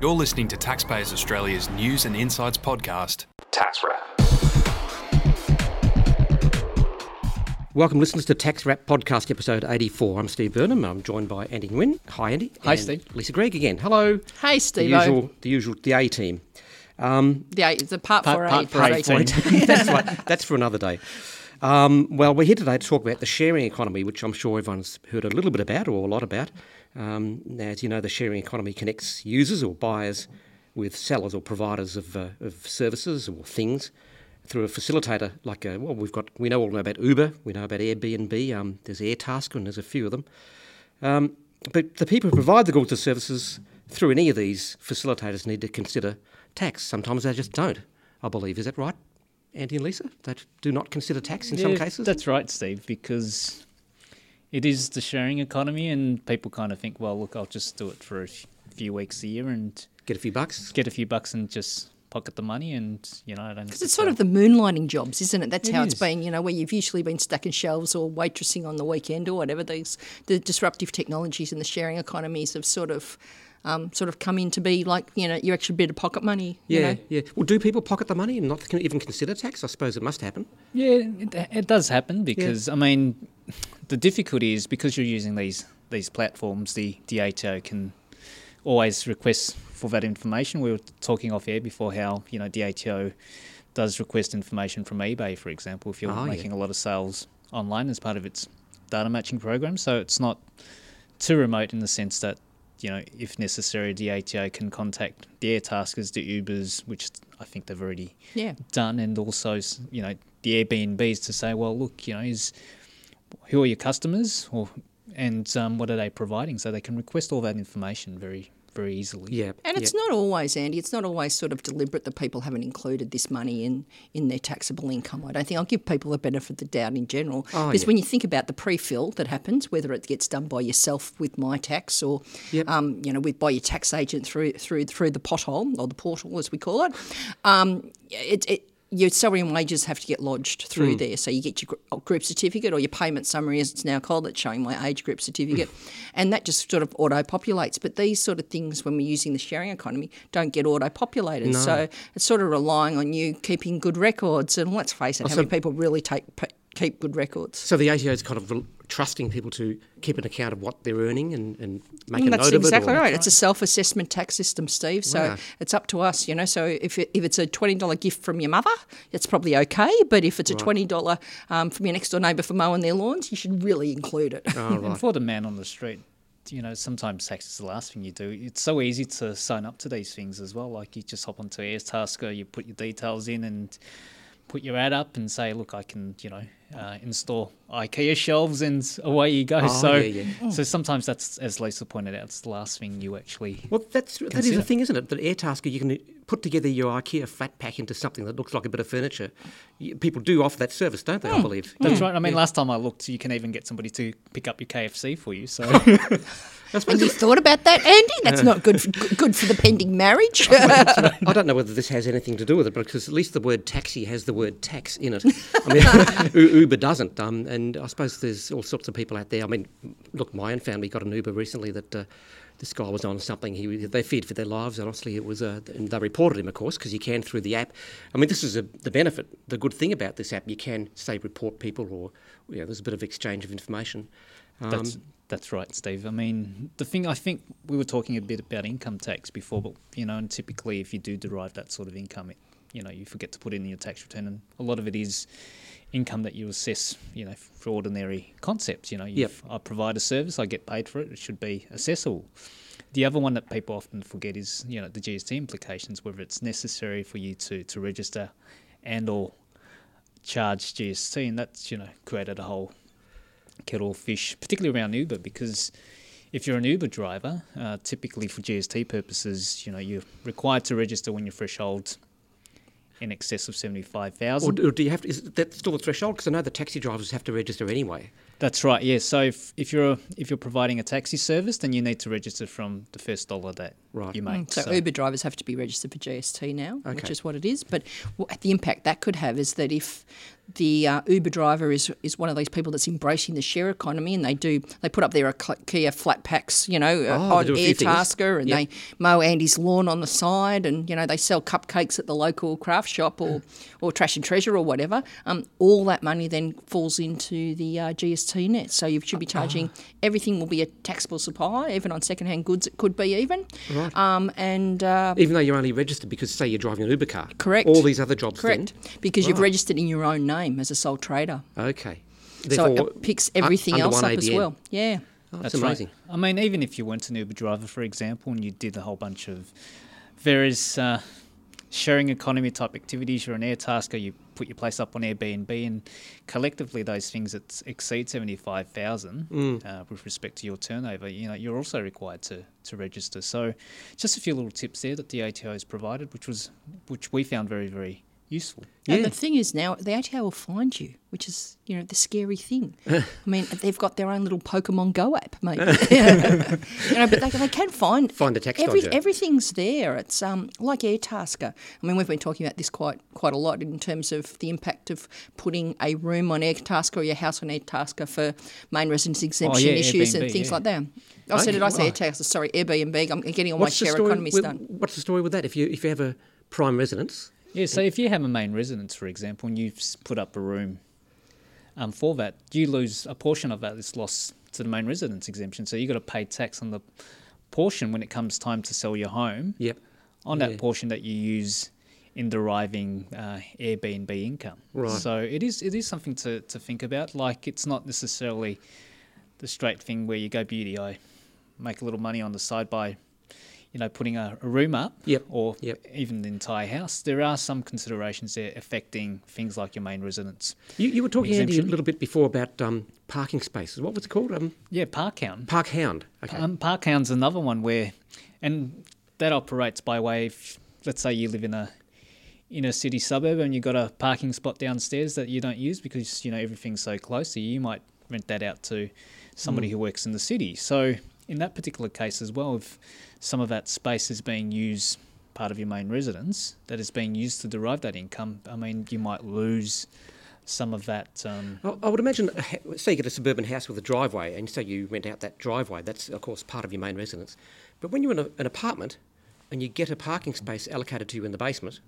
You're listening to Taxpayers Australia's news and insights podcast, Tax Wrap. Welcome, listeners, to Tax Wrap Podcast, episode 84. I'm Steve Burnham. I'm joined by Andy Nguyen. Hi, Andy. Hi, And Steve. Lisa Gregg again. Hello. Hey, Steve. The Steve. usual, the usual, the A team. Um, Yeah, it's a part, Part- for part eight. for part eight. eight. that's right. That's for another day. Um, well, we're here today to talk about the sharing economy, which I'm sure everyone's heard a little bit about or a lot about. Um, as you know, the sharing economy connects users or buyers with sellers or providers of, uh, of services or things through a facilitator like a, well, we've got we know all know about Uber, we know about Airbnb. Um, there's Airtasker, and there's a few of them. Um, but the people who provide the goods or services through any of these facilitators need to consider tax. Sometimes they just don't. I believe is that right, Andy and Lisa? They do not consider tax in some cases. That's right, Steve, because it is the sharing economy, and people kind of think, well, look, I'll just do it for a few weeks a year and Get a few bucks. get a few bucks and just pocket the money, and you know, I don't. Because it's sort of the moonlighting jobs, isn't it? That's It how it's been, you know, where you've usually been stacking shelves or waitressing on the weekend or whatever. These the disruptive technologies and the sharing economies have sort of um, sort of come in to be like, you know, your extra bit of pocket money. you Yeah, know? yeah. Well, do people pocket the money and not even consider tax? I suppose it must happen. Yeah, it, it does happen because I mean, the difficulty is because you're using these these platforms, the ATO can always request for that information. We were talking off air before how you know ATO does request information from eBay, for example, if you're Oh, yeah. making a lot of sales online as part of its data matching program. So it's not too remote in the sense that you know, if necessary, ATO can contact the Airtaskers, the Ubers, which I think they've already Yeah. done, and also you know the Airbnbs to say, well, look, you know, is who are your customers, or and um, what are they providing, so they can request all that information very very easily. Yeah. And it's yeah. not always, Andy, it's not always sort of deliberate that people haven't included this money in, in their taxable income. I don't think I'll give people the benefit of the doubt in general. Oh, because yeah. when you think about the pre-fill that happens, whether it gets done by yourself with my tax or Yep. um, you know, with by your tax agent through through through the pothole or the portal as we call it, um, it, it your salary and wages have to get lodged through Hmm. there. So you get your group certificate or your payment summary, as it's now called, it's showing my age group certificate, and that just sort of auto populates. But these sort of things, when we're using the sharing economy, don't get auto populated. No. So it's sort of relying on you keeping good records. And let's face it, how so- many people really take keep good records? So the ATO is kind of trusting people to keep an account of what they're earning and, and make Mm, That's note of it. exactly or- right. It's a self-assessment tax system, Steve. So Wow. it's up to us, you know. So if it, if it's a twenty dollar gift from your mother, it's probably okay. But if it's a twenty dollar um, from your next door neighbour for mowing their lawns, you should really include it. Oh, right. And for the man on the street, you know, sometimes tax is the last thing you do. It's so easy to sign up to these things as well. Like you just hop onto Airtasker, you put your details in and put your ad up and say, look, I can, you know, uh, install IKEA shelves and away you go. Oh, so, yeah, yeah. so sometimes that's, as Lisa pointed out, it's the last thing you actually. Well, that's that is Consider. the thing, isn't it? That Airtasker, you can put together your IKEA flat pack into something that looks like a bit of furniture. People do offer that service, don't they? I believe. That's right. I mean, last time I looked, you can even get somebody to pick up your KFC for you. So I And suppose you thought about that, Andy? That's not good for, good for the pending marriage. I don't know whether this has anything to do with it, because at least the word taxi has the word tax in it. I mean, U- Uber doesn't. Um, and I suppose there's all sorts of people out there. I mean, look, my own family got an Uber recently that uh, this guy was on something. He they feared for their lives. and Honestly, it was. A, and they reported him, of course, because you can through the app. I mean, this is a, the benefit, the good thing about this app. You can say report people, or you know, there's a bit of exchange of information. Um, That's that's right, Steve. I mean, the thing I think we were talking a bit about income tax before, but you know, and typically if you do derive that sort of income, it, you know, you forget to put in your tax return, and a lot of it is income that you assess, you know, for ordinary concepts. You know, Yep. I provide a service, I get paid for it. It should be assessable. The other one that people often forget is, you know, the GST implications, whether it's necessary for you to, to register and or charge GST, and that's you know created a whole kettle of fish, particularly around Uber, because if you're an Uber driver, uh, typically for GST purposes, you know you're required to register when your threshold in excess of 75,000. or, or do you have to? Is that still the threshold? Because I know the taxi drivers have to register anyway. That's right. Yeah. So if, if you're if you're providing a taxi service, then you need to register from the first dollar that Right. you make. So, Uber drivers have to be registered for GST now, which is what it is. But wh- the impact that could have is that if the uh, Uber driver is is one of these people that's embracing the share economy, and they do they put up their IKEA flat packs, you know, uh, Oh, they on do a few things. Airtasker, and Yep. they mow Andy's lawn on the side, and you know they sell cupcakes at the local craft shop or or Trash and Treasure or whatever. Um, all that money then falls into the uh, GST net. So you should be charging everything will be a taxable supply, even on second hand goods. It could be even. Right. Um, and uh, Even though you're only registered because, say, you're driving an Uber car. Correct. All these other jobs correct, then. because you've registered in your own name as a sole trader. Okay. so it picks everything under else one up as well. Yeah. Oh, that's, That's right. amazing. I mean, even if you weren't an Uber driver, for example, and you did a whole bunch of various uh, sharing economy type activities, you're an Airtasker, you put your place up on Airbnb, and collectively those things that exceed seventy five thousand Mm. uh, with respect to your turnover, you know, you're also required to to register. So, just a few little tips there that the ATO has provided, which was which we found very very useful. And Yeah. the thing is now the ATO will find you, which is you know the scary thing. I mean they've got their own little Pokemon Go app, mate. you know, but they, they can find Find the tax every. Everything's there. It's um like Airtasker. I mean we've been talking about this quite quite a lot in terms of the impact of putting a room on Airtasker or your house on Airtasker for main residence exemption yeah, issues and things yeah. like that. I said Okay, it. I said right. Airtasker. Sorry, Airbnb. I'm getting all What's my share story economy with, stuff. What's the story with that? If you if you have a prime residence, Yeah, so if you have a main residence, for example, and you've put up a room um, for that, you lose a portion of that that is lost to the main residence exemption. So you've got to pay tax on the portion when it comes time to sell your home yep. on that Yeah. portion that you use in deriving uh, Airbnb income. Right. So it is it is something to, to think about. Like it's not necessarily the straight thing where you go beauty. I make a little money on the side by, you know, putting a, a room up Yep. or Yep. even the entire house. There are some considerations there affecting things like your main residence. You, you were talking Andy a little bit before about um, parking spaces. What was it called? Um, Yeah, Parkhound. Park Hound. Okay. Um, Parkhound's another one where, and that operates by way of, let's say you live in a in a city suburb and you've got a parking spot downstairs that you don't use because you know everything's so close. So you might rent that out to somebody who works in the city. So in that particular case as well, if some of that space is being used part of your main residence that is being used to derive that income, I mean you might lose some of that. Um, I I would imagine, say you get a suburban house with a driveway, and say you rent out that driveway. That's of course part of your main residence. But when you're in a, an apartment, and you get a parking space allocated to you in the basement,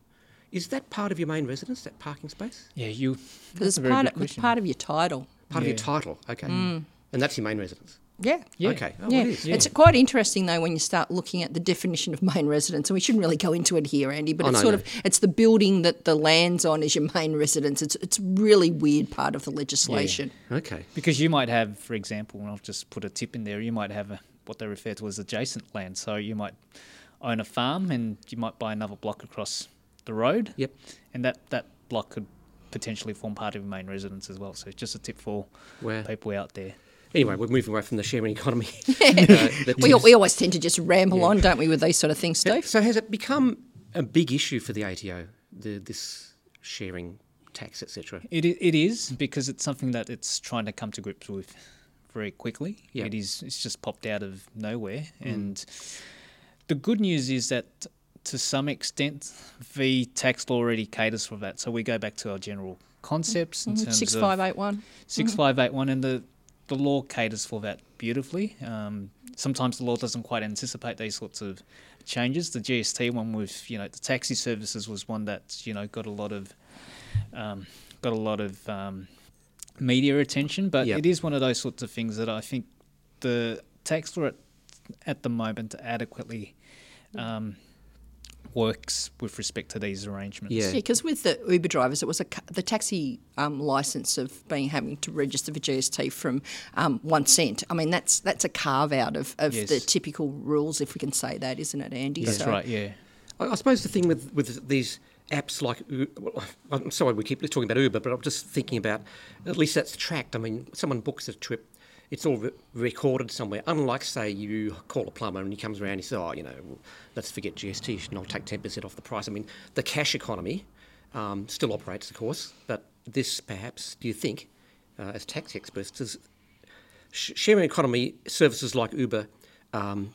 is that part of your main residence? That parking space, yeah, you. Because that's it's a very part good of, it's question. part of your title. part of your title? Okay, and that's your main residence. Yeah. Yeah. Okay, oh, Yeah. it is. it's quite interesting though when you start looking at the definition of main residence, and we shouldn't really go into it here, Andy. But Oh, it's no, sort no. of it's the building that the land's on is your main residence. It's it's really weird part of the legislation. Okay, Because you might have, for example, and I'll just put a tip in there, you might have a, what they refer to as adjacent land. So you might own a farm and you might buy another block across the road. Yep. And that, that block could potentially form part of your main residence as well. So it's just a tip for Wow. people out there. Anyway, we're moving away from the sharing economy. Uh, We, we always tend to just ramble on, don't we, with these sort of things, Steve? So has it become a big issue for the ATO? The this sharing tax, etc. It, it is because it's something that it's trying to come to grips with very quickly. Yeah. It is. It's just popped out of nowhere, mm. and the good news is that to some extent the tax law already caters for that. So we go back to our general concepts in mm-hmm. terms Six of five eight one. Mm-hmm. six five eight one, and the the law caters for that beautifully. Um, sometimes the law doesn't quite anticipate these sorts of changes. The GST one with you know the taxi services was one that you know got a lot of um, got a lot of um, media attention, but Yep. it is one of those sorts of things that I think the tax law at, at the moment adequately um, works with respect to these arrangements. Yeah. Yeah, because with the Uber drivers, it was a the taxi um, license of being having to register for GST from um, one cent. I mean, that's that's a carve out of, of the typical rules, if we can say that, isn't it, Andy? That's So- right. Yeah. I, I suppose the thing with, with these apps like, well, I'm sorry we keep talking about Uber, but I'm just thinking about at least that's tracked. I mean, someone books a trip, it's all re- recorded somewhere. Unlike, say, you call a plumber and he comes around and he says, oh, you know, let's forget GST and I'll take 10% off the price. I mean, the cash economy um, still operates, of course, but this perhaps, do you think, uh, as tax experts, does sh- sharing economy services like Uber um,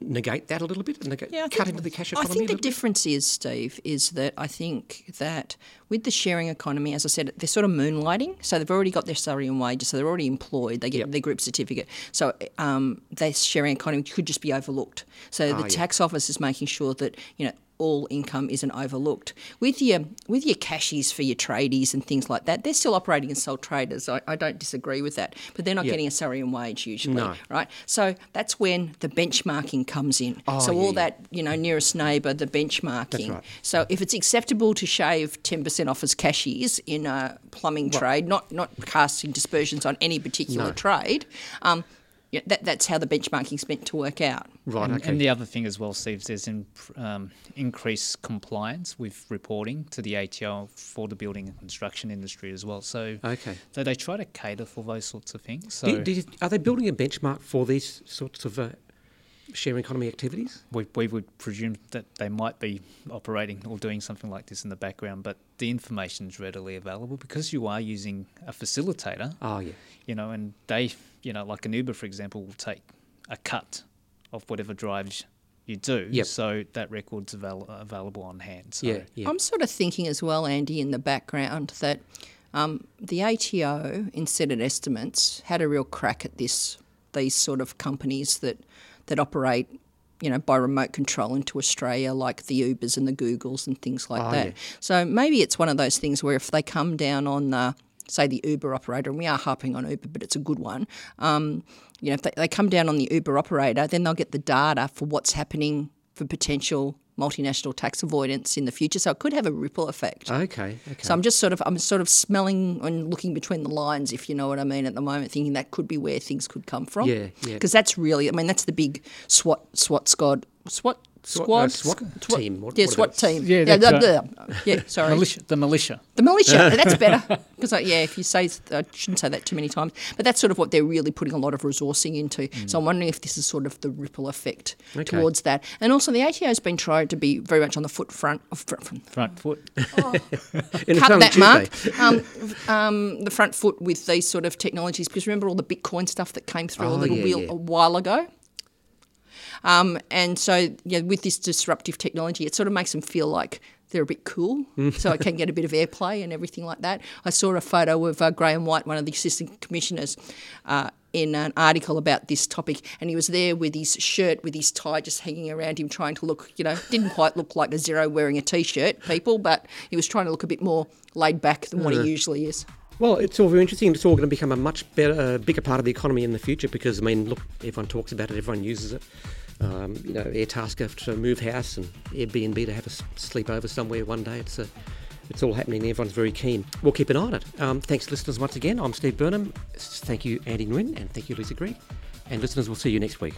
negate that a little bit, negate, Yeah, cut into the cash economy? I think the bit? difference is, Steve, is that I think that with the sharing economy, as I said, they're sort of moonlighting. So they've already got their salary and wages, so they're already employed. They get Yep. their group certificate. So um, their sharing economy could just be overlooked. So the Ah, yeah. tax office is making sure that you know all income isn't overlooked. With your with your cashies for your tradies and things like that, they're still operating as sole traders. I, I don't disagree with that, but they're not Yeah. getting a salary and wage usually, No. right? So that's when the benchmarking comes in. Oh, so yeah, all yeah. that you know nearest neighbour, the benchmarking. right. So if it's acceptable to shave ten percent off as cashiers in a plumbing trade, not not casting dispersions on any particular No. trade. Um, yeah, that, that's how the benchmarking's meant to work out. Right, And, okay. and the other thing as well, Steve, there's in, um, increased compliance with reporting to the ATO for the building and construction industry as well. So, Okay. so they try to cater for those sorts of things. So Do- do you- are they building a benchmark for these sorts of uh, sharing economy activities? we, we would presume that they might be operating or doing something like this in the background, but the information is readily available because you are using a facilitator. Oh, yeah. you know, and they, you know, like an Uber, for example, will take a cut of whatever drives you do. Yep. So that record's avail- available on hand. So Yeah, yeah. I'm sort of thinking as well, Andy, in the background that um, the ATO, in Senate estimates, had a real crack at this. These sort of companies that that operate, you know, by remote control into Australia, like the Ubers and the Googles and things like Oh, that. yeah. So maybe it's one of those things where if they come down on the say the Uber operator, and we are harping on Uber, but it's a good one. Um, you know, if they, they come down on the Uber operator, then they'll get the data for what's happening for potential multinational tax avoidance in the future. So it could have a ripple effect. Okay, okay. So I'm just sort of I'm sort of smelling and looking between the lines, if you know what I mean, at the moment, thinking that could be where things could come from. Yeah, yeah. Because that's really, I mean, that's the big SWAT SWAT squad SWAT SWAT, squad uh, SWAT team, what- yeah, what SWAT team. Yeah, yeah, that's blah, right. yeah. Sorry, militia, the militia. the militia. that's better. Because yeah, if you say I shouldn't say that too many times, but that's sort of what they're really putting a lot of resourcing into. So I'm wondering if this is sort of the ripple effect Okay. towards that. And also, the ATO has been trying to be very much on the foot front. Of front, front Front foot. And it's cut that mark. Um, um, the front foot with these sort of technologies because remember all the Bitcoin stuff that came through a Oh, little yeah, wheel yeah. a while ago. Um, and so yeah, with this disruptive technology, it sort of makes them feel like they're a bit cool, so it can get a bit of airplay and everything like that. I saw a photo of uh, Graham White, one of the assistant commissioners. Uh, in an article about this topic, and he was there with his shirt, with his tie just hanging around him, trying to look, you know, didn't quite look like a zero wearing a t-shirt, people, but he was trying to look a bit more laid back than what he usually is. Well, it's all very interesting. It's all going to become a much better, uh, bigger part of the economy in the future because, I mean, look, everyone talks about it, everyone uses it. Um, you know, Airtasker to move house and Airbnb to have a sleepover somewhere one day. It's a, it's all happening. Everyone's very keen. We'll keep an eye on it. Um, thanks, listeners, once again. I'm Steve Burnham. Thank you, Andy Nguyen, and thank you, Lisa Gregg. And listeners, we'll see you next week.